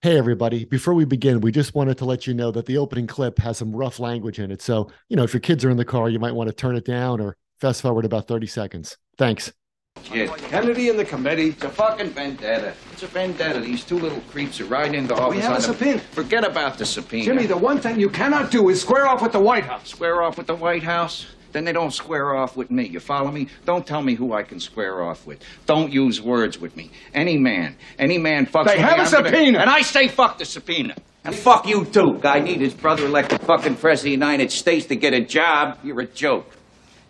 Hey, everybody. Before we begin, we just wanted to let you know that the opening clip has some rough language in it. So, you know, if your kids are in the car, you might want to turn it down or fast forward about 30 seconds. Thanks. Kid. Kennedy and the committee. It's a fucking vendetta. It's a vendetta. These two little creeps are riding into office. We have on a the- subpoena. Forget about the subpoena. Jimmy, the one thing you cannot do is square off with the White House. Square off with the White House? Then they don't square off with me. You follow me? Don't tell me who I can square off with. Don't use words with me. Any man, any man fucks They with have me. a I'm gonna- subpoena. and I say fuck the subpoena. And fuck you too. Guy need his brother elected fucking president of the United States to get a job. You're a joke.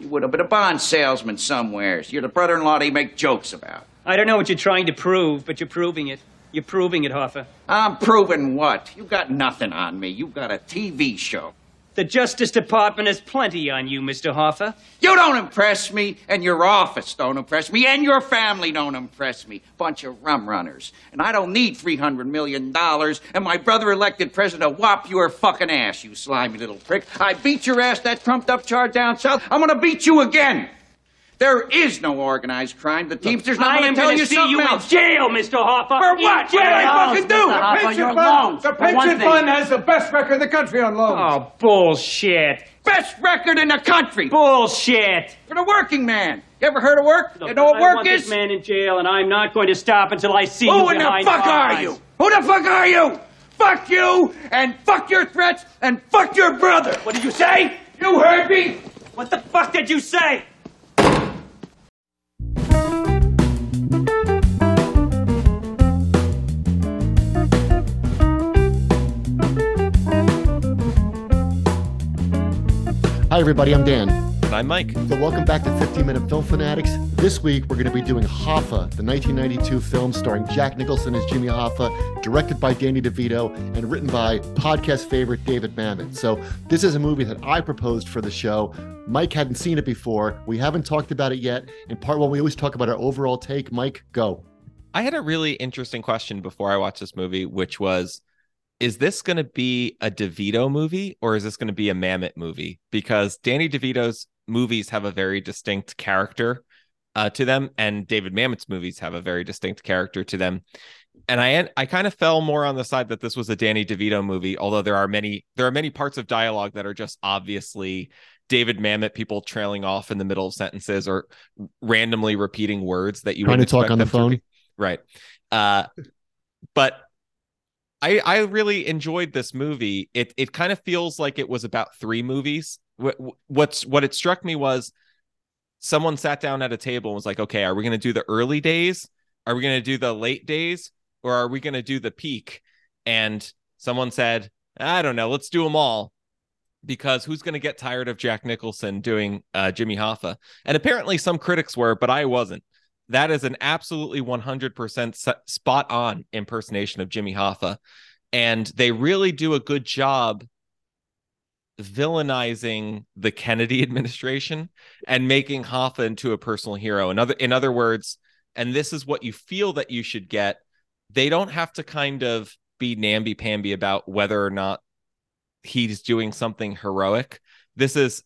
You would have been a bond salesman somewheres. You're the brother-in-law they make jokes about. I don't know what you're trying to prove, but you're proving it. You're proving it, Hoffa. I'm proving what? You got nothing on me. You got a TV show. The Justice Department has plenty on you, Mr. Hoffa. You don't impress me, and your office don't impress me, and your family don't impress me. Bunch of rum runners. And I don't need $300 million, and my brother elected president to whop your fucking ass, you slimy little prick. I beat your ass that trumped up charge down south. I'm gonna beat you again. There is no organized crime. The Teamsters not I gonna am tell you see something you else. in jail, Mr. Hoffa. For In what? What did. I fucking do? The pension your fund, the pension fund has the best record in the country on loans. Oh, bullshit. Best record in the country Bullshit. for the working man. You ever heard of work? Look, you know what I work want is? this man in jail, and I'm not going to stop until I see Who you in the fuck bars. are you? Who the fuck are you? Fuck you and fuck your threats and fuck your brother. What did you say? You heard me? What the fuck did you say? Hi, everybody. I'm Dan. And I'm Mike. So, welcome back to 15 Minute Film Fanatics. This week, we're going to be doing Hoffa, the 1992 film starring Jack Nicholson as Jimmy Hoffa, directed by Danny DeVito, and written by podcast favorite David Mamet. So, this is a movie that I proposed for the show. Mike hadn't seen it before. We haven't talked about it yet. In part one, we always talk about our overall take. Mike, go. I had a really interesting question before I watched this movie, which was Is this going to be a DeVito movie or is this going to be a Mamet movie? Because Danny DeVito's movies have a very distinct character uh, to them, and David Mamet's movies have a very distinct character to them. And I I kind of fell more on the side that this was a Danny DeVito movie, although there are many there are many parts of dialogue that are just obviously David Mamet people trailing off in the middle of sentences or randomly repeating words that you Trying to talk on the them to phone. right? Uh, but I I really enjoyed this movie. It it kind of feels like it was about three movies. What what's what it struck me was someone sat down at a table and was like, "Okay, are we going to do the early days? Are we going to do the late days? Or are we going to do the peak?" And someone said, "I don't know. Let's do them all." Because who's going to get tired of Jack Nicholson doing uh, Jimmy Hoffa? And apparently, some critics were, but I wasn't. That is an absolutely 100% spot on impersonation of Jimmy Hoffa. And they really do a good job villainizing the Kennedy administration and making Hoffa into a personal hero. In other, in other words, and this is what you feel that you should get, they don't have to kind of be namby-pamby about whether or not he's doing something heroic. This is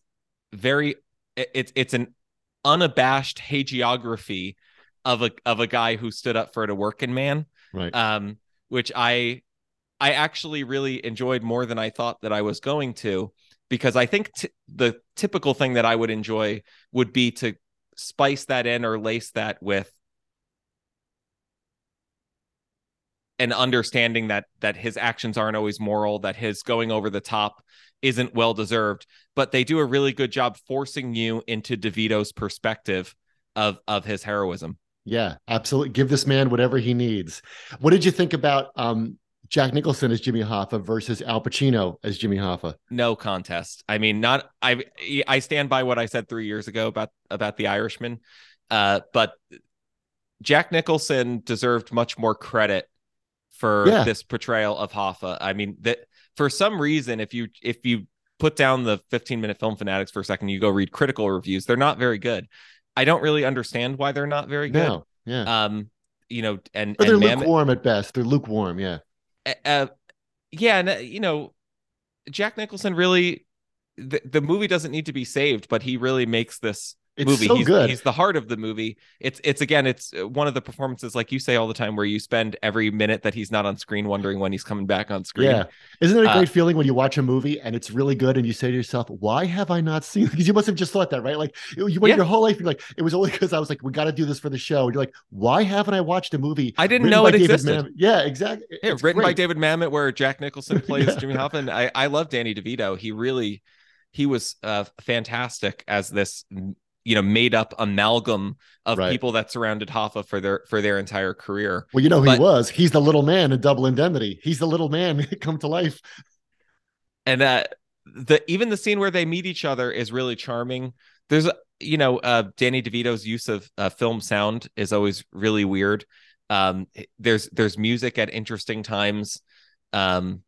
very it- it's it's an unabashed hagiography of a of a guy who stood up for a working man. Right. um which i i actually really enjoyed more than i thought that i was going to because i think t- the typical thing that i would enjoy would be to spice that in or lace that with an understanding that that his actions aren't always moral that his going over the top isn't well deserved but they do a really good job forcing you into devito's perspective of of his heroism Yeah, absolutely. Give this man whatever he needs. What did you think about um, Jack Nicholson as Jimmy Hoffa versus Al Pacino as Jimmy Hoffa? no contest. I mean, not I I stand by what I said three years ago about about the Irishman. Uh, but Jack Nicholson deserved much more credit for Yeah. this portrayal of Hoffa. I mean, that for some reason, if you if you put down the 15 minute film fanatics for a second, you go read critical reviews, they're not very good. I don't really understand why they're not very good. No, yeah. Um, you know, and or they're and Mamet- lukewarm at best. They're lukewarm. Yeah. uh, yeah, and uh, you know, Jack Nicholson really the, the movie doesn't need to be saved, but he really makes this It's movie. so he's, good. he's the heart of the movie. It's it's again, it's uh, one of the performances like you say all the time where you spend every minute that he's not on screen wondering when he's coming back on screen. Yeah. Isn't it a Uh, great feeling when you watch a movie and it's really good and you say to yourself, why have I not seen Because you must have just thought that, right? Like you went Yeah. your whole life, you're like, it was only because I was like, we got to do this for the show. And you're like, why haven't I watched a movie? I didn't know it existed. Mamet? Yeah, exactly. Yeah, It's written by. David Mamet, where Jack Nicholson plays Yeah. Jimmy Hoffa. I, I love Danny DeVito. He really, he was uh, fantastic as this, you know, made up amalgam of Right. people that surrounded Hoffa for their for their entire career. Well, you know who But- he was. He's the little man in Double Indemnity. He's the little man come to life. And uh, the even the scene where they meet each other is really charming. There's, you know, uh, Danny DeVito's use of uh, film sound is always really weird. Um, there's there's music at interesting times. Um,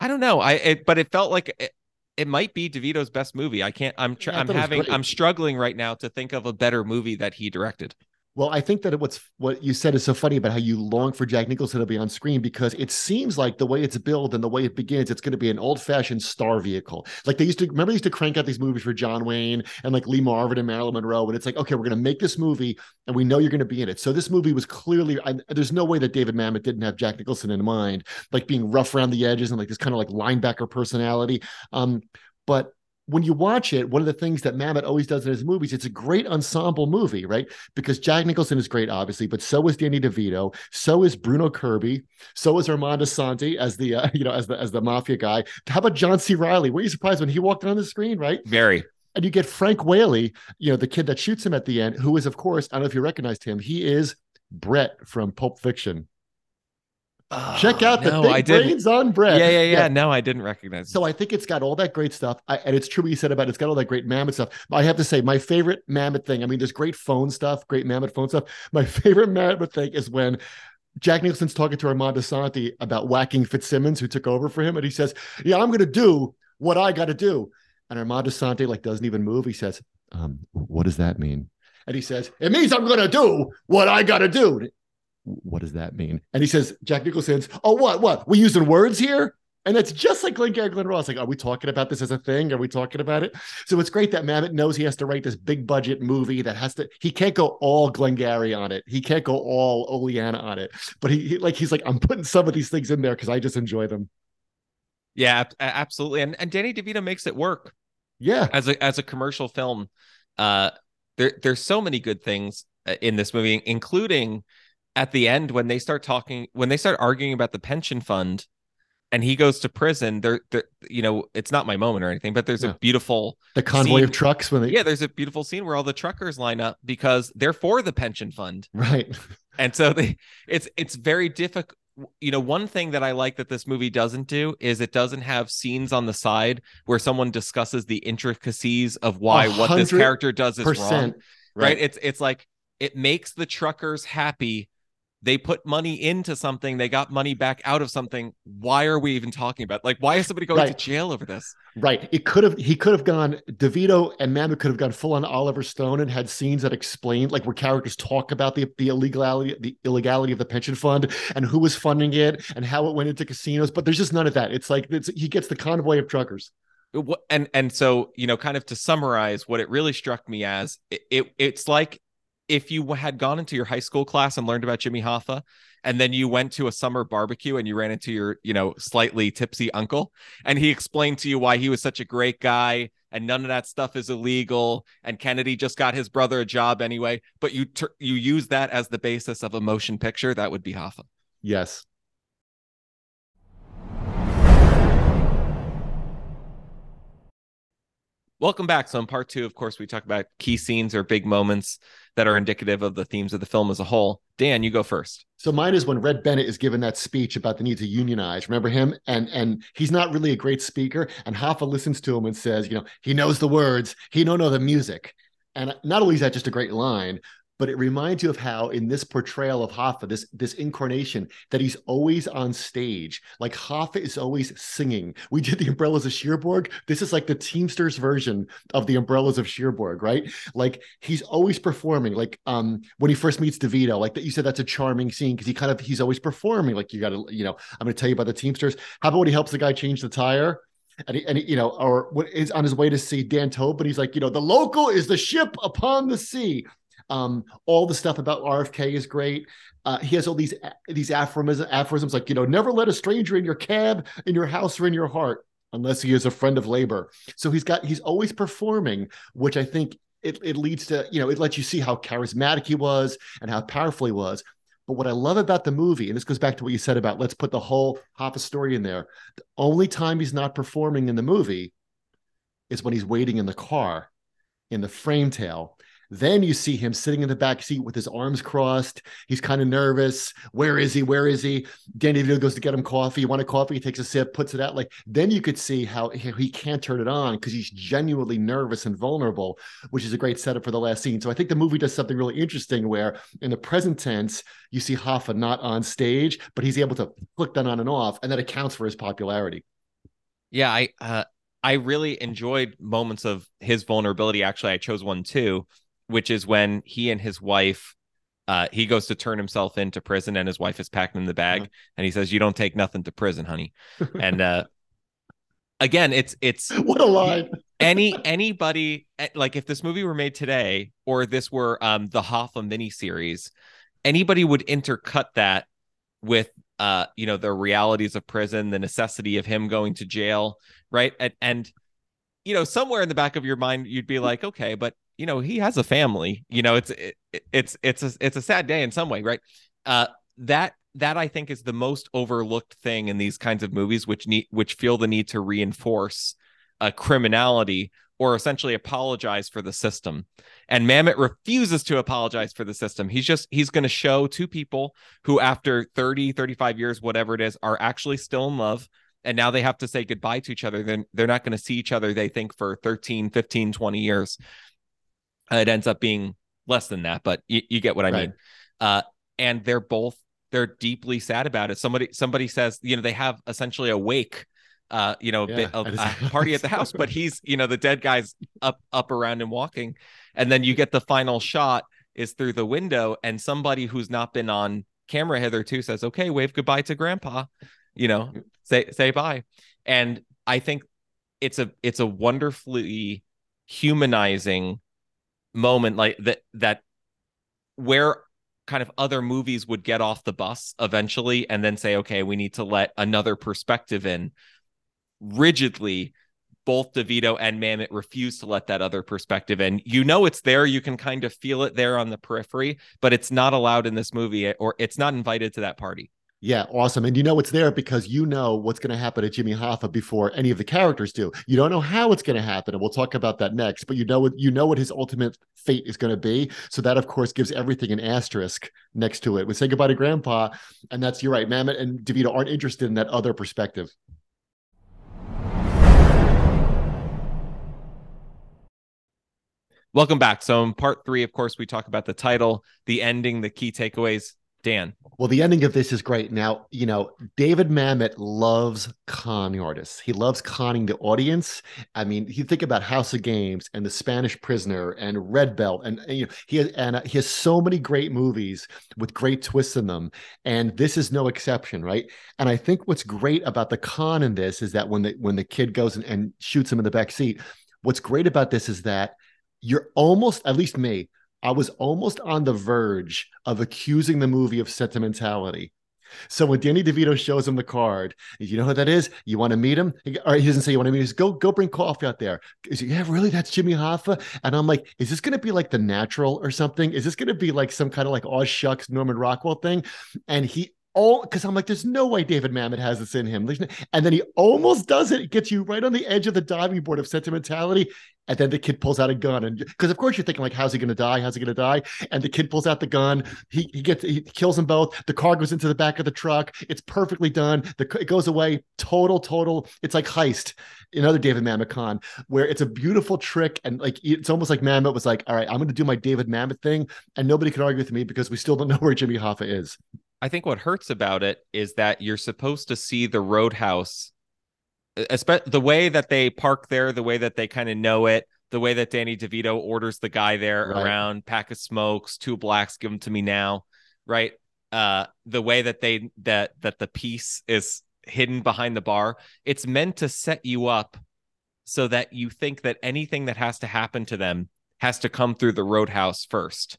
I don't know. I it, but it felt like it, might be DeVito's best movie. I can't. I'm tr- Yeah, I'm thought it was having. I'm struggling right now to think of a better movie that he directed. Well, I think that what's what you said is so funny about how you long for Jack Nicholson to be on screen because it seems like the way it's built and the way it begins, it's going to be an old-fashioned star vehicle. Like they used to remember they used to crank out these movies for John Wayne and like Lee Marvin and Marilyn Monroe, and it's like, okay, we're going to make this movie and we know you're going to be in it. So this movie was clearly I, there's no way that David Mamet didn't have Jack Nicholson in mind, like being rough around the edges and like this kind of like linebacker personality. Um, but when you watch it, one of the things that Mamet always does in his movies, it's a great ensemble movie, right? Because Jack Nicholson is great, obviously, but so is Danny DeVito, so is Bruno Kirby, so is Armand Assante as the uh, you know as the as the mafia guy. How about John C. Reilly? Were you surprised when he walked on the screen, right? Very. And you get Frank Whaley, you know, the kid that shoots him at the end, who is, of course, I don't know if you recognized him. He is Brett from Pulp Fiction. Check out the Oh, no, big I didn't. brains on bread. Yeah, yeah, yeah, No, I didn't recognize. So I think it's got all that great stuff. I, and it's true what you said about it. it's got all that great Mamet stuff. I have to say, my favorite Mamet thing, I mean, there's great phone stuff, great Mamet phone stuff. My favorite Mamet thing is when Jack Nicholson's talking to Armand Assante about whacking Fitzsimmons, who took over for him. And he says, Yeah, I'm going to do what I got to do. And Armand Assante like doesn't even move. He says, um, What does that mean? And he says, It means I'm going to do what I got to do. What does that mean? And he says, Jack Nicholson's, Oh, what? What? We using words here? And it's just like Glengarry Glen Ross. Like, are we talking about this as a thing? Are we talking about it? So it's great that Mamet knows he has to write this big budget movie that has to. He can't go all Glengarry on it. He can't go all Oleanna on it. But he, he like he's like I'm putting some of these things in there because I just enjoy them. yeah, absolutely. And and Danny DeVito makes it work. Yeah, as a as a commercial film uh there there's so many good things uh, in this movie including at the end when they start talking when they start arguing about the pension fund and he goes to prison there you know it's not my moment or anything but there's Yeah. a beautiful the convoy Scene- of trucks when they yeah there's a beautiful scene where all the truckers line up because they're for the pension fund right. and so they it's it's very difficult you know one thing that i like that this movie doesn't do is it doesn't have scenes on the side where someone discusses the intricacies of why what this character does is wrong Percent right? it's it's like it makes the truckers happy they put money into something they got money back out of something why are we even talking about like why is somebody going Right. to jail over this Right. It could have he could have gone DeVito and Mamet could have gone full on Oliver Stone and had scenes that explained like where characters talk about the the illegality the illegality of the pension fund and who was funding it and how it went into casinos. But there's just none of that. It's like it's he gets the convoy of truckers. And and so you know kind of to summarize what it really struck me as it, it it's like if you had gone into your high school class and learned about Jimmy Hoffa and then you went to a summer barbecue and you ran into your you know slightly tipsy uncle and he explained to you why he was such a great guy and none of that stuff is illegal and Kennedy just got his brother a job anyway but you tur you use that as the basis of a motion picture that would be Hoffa Yes. Welcome back. So in part two, of course, we talk about key scenes or big moments that are indicative of the themes of the film as a whole. Dan, you go first. So mine is when Red Bennett is given that speech about the need to unionize. Remember him? And and he's not really a great speaker. And Hoffa listens to him and says, you know, he knows the words, he don't know the music. And not only is that just a great line, but it reminds you of how in this portrayal of Hoffa, this this incarnation, that he's always on stage. Like Hoffa is always singing. We did the Umbrellas of Cherbourg. This is like the Teamsters version of the Umbrellas of Cherbourg, right? Like he's always performing. Like um when he first meets DeVito, like that you said that's a charming scene because he kind of he's always performing. Like you got to, you know, I'm going to tell you about the Teamsters. How about when he helps the guy change the tire? and he, and he, you know, or is on his way to see Dan Tobin. He's like, you know, the local is the ship upon the sea. Um, all the stuff about RFK is great. Uh, he has all these these aphorisms, aphorisms like, you know, never let a stranger in your cab, in your house, or in your heart, unless he is a friend of labor. So he's got he's always performing, which I think it, it leads to, you know, it lets you see how charismatic he was and how powerful he was. But what I love about the movie, and this goes back to what you said about let's put the whole Hoffa story in there. The only time he's not performing in the movie is when he's waiting in the car in the frame tale then you see him sitting in the back seat with his arms crossed. He's kind of nervous. Where is he? Where is he? Danny DeVito goes to get him coffee. You want a coffee? He takes a sip, puts it out. Like then you could see how he can't turn it on because he's genuinely nervous and vulnerable, which is a great setup for the last scene. So I think the movie does something really interesting where in the present tense you see Hoffa not on stage, but he's able to click that on and off, and that accounts for his popularity. Yeah, I uh, I really enjoyed moments of his vulnerability. Actually, I chose one too which is when he and his wife uh, he goes to turn himself into prison and his wife is packing in the bag mm-hmm. and he says you don't take nothing to prison honey. And uh, again it's it's what a line. any anybody eh, like if this movie were made today or this were um the Hoffa miniseries anybody would intercut that with uh you know the realities of prison the necessity of him going to jail right? And and you know somewhere in the back of your mind you'd be like okay but you know he has a family you know it's it, it's it's a it's a sad day in some way right? Uh that that i think is the most overlooked thing in these kinds of movies which need which feel the need to reinforce a criminality or essentially apologize for the system. And mamet refuses to apologize for the system. He's just he's going to show two people who after 30 35 years whatever it is are actually still in love and now they have to say goodbye to each other. Then they're not going to see each other they think for 13 15 20 years it ends up being less than that, but you, you get what I right. mean. Uh, and they're both they're deeply sad about it. Somebody somebody says you know they have essentially a wake. Uh, you know, yeah, a, a party at the house, but he's, you know, the dead guy's up, up around and walking, and then you get the final shot is through the window, and somebody who's not been on camera hitherto says, "Okay, wave goodbye to Grandpa," you know, say say bye, and I think it's a it's a wonderfully humanizing moment like that that where kind of other movies would get off the bus eventually and then say okay we need to let another perspective in rigidly both DeVito and Mamet refuse to let that other perspective in. You know it's there, you can kind of feel it there on the periphery, but it's not allowed in this movie or it's not invited to that party. Yeah, awesome. And you know it's there because you know what's going to happen to Jimmy Hoffa before any of the characters do. You don't know how it's going to happen, and we'll talk about that next. But you know what you know what his ultimate fate is going to be. So that, of course, gives everything an asterisk next to it. We say goodbye to Grandpa, and that's you're right. Mamet and DeVito aren't interested in that other perspective. Welcome back. So in part three, of course, we talk about the title, the ending, the key takeaways. Dan. Well, the ending of this is great. Now, you know, David Mamet loves con artists. He loves conning the audience. I mean, you think about House of Games and The Spanish Prisoner and Red Belt, and, and you know, he has and uh, he has so many great movies with great twists in them, and this is no exception, right? And I think what's great about the con in this is that when the when the kid goes and, and shoots him in the back seat, what's great about this is that you're almost, at least me, I was almost on the verge of accusing the movie of sentimentality. So when Danny DeVito shows him the card, you know who that is? You want to meet him? Or he doesn't say you want to meet him. He says, go, go bring coffee out there. Is he, yeah, really? That's Jimmy Hoffa? And I'm like, is this going to be like The Natural or something? Is this going to be like some kind of like, oh, shucks, Norman Rockwell thing? And he all because I'm like, there's no way David Mamet has this in him. And then he almost does it. It gets you right on the edge of the diving board of sentimentality. And then the kid pulls out a gun, and because of course you're thinking like, how's he going to die? How's he going to die? And the kid pulls out the gun. He he gets he kills them both. The car goes into the back of the truck. It's perfectly done. The it goes away. Total total. It's like heist. Another David Mamet con where it's a beautiful trick and like it's almost like Mamet was like, all right, I'm going to do my David Mamet thing, and nobody can argue with me because we still don't know where Jimmy Hoffa is. I think what hurts about it is that you're supposed to see the roadhouse, the way that they park there, the way that they kind of know it, the way that Danny DeVito orders the guy there right. around pack of smokes, two blacks, give them to me now, right? Uh, the way that they that that the piece is hidden behind the bar. It's meant to set you up so that you think that anything that has to happen to them has to come through the roadhouse first.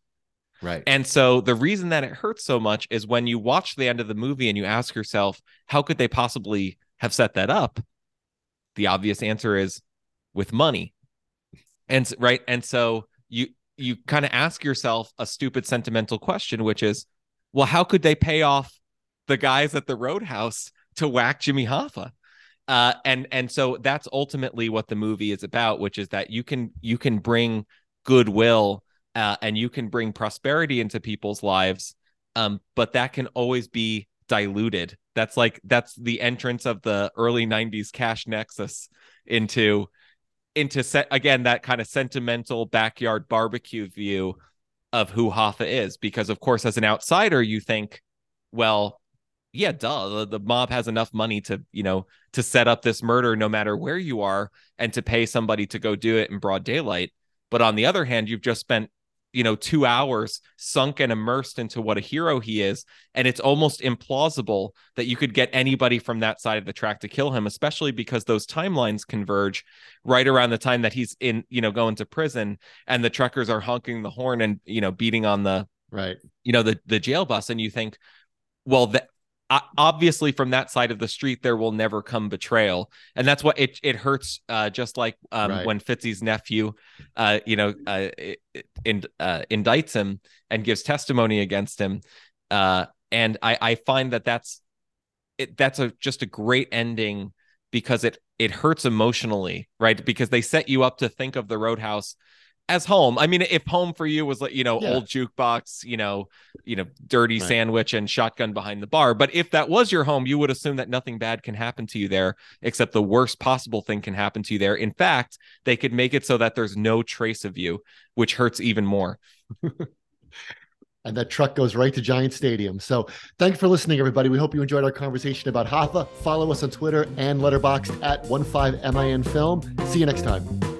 Right. And so the reason that it hurts so much is when you watch the end of the movie and you ask yourself, how could they possibly have set that up? The obvious answer is with money. And right. And so you you kind of ask yourself a stupid sentimental question, which is, well, how could they pay off the guys at the roadhouse to whack Jimmy Hoffa? Uh, and and so that's ultimately what the movie is about, which is that you can you can bring goodwill uh, and you can bring prosperity into people's lives, um, but that can always be diluted. That's like that's the entrance of the early '90s cash nexus into into set again that kind of sentimental backyard barbecue view of who Hoffa is, because of course, as an outsider, you think, well, yeah, duh, the, the mob has enough money to you know to set up this murder no matter where you are, and to pay somebody to go do it in broad daylight. But on the other hand, you've just spent you know two hours sunk and immersed into what a hero he is. And it's almost implausible that you could get anybody from that side of the track to kill him especially because those timelines converge right around the time that he's in you know going to prison and the truckers are honking the horn and you know beating on the right. you know the the jail bus. And you think well that obviously from that side of the street there will never come betrayal. And that's what it it hurts uh, just like um, right. when Fitzy's nephew uh, you know uh, in, uh, indicts him and gives testimony against him. Uh, and I I find that that's it that's a just a great ending because it it hurts emotionally right? Because they set you up to think of the roadhouse as home. I mean, if home for you was like, you know, yeah. old jukebox, you know, you know, dirty right. sandwich and shotgun behind the bar. But if that was your home, you would assume that nothing bad can happen to you there, except the worst possible thing can happen to you there. In fact, they could make it so that there's no trace of you, which hurts even more. and that truck goes right to Giant Stadium. So thanks for listening, everybody. We hope you enjoyed our conversation about Hoffa. Follow us on Twitter and Letterboxd at 15MIN Film. See you next time.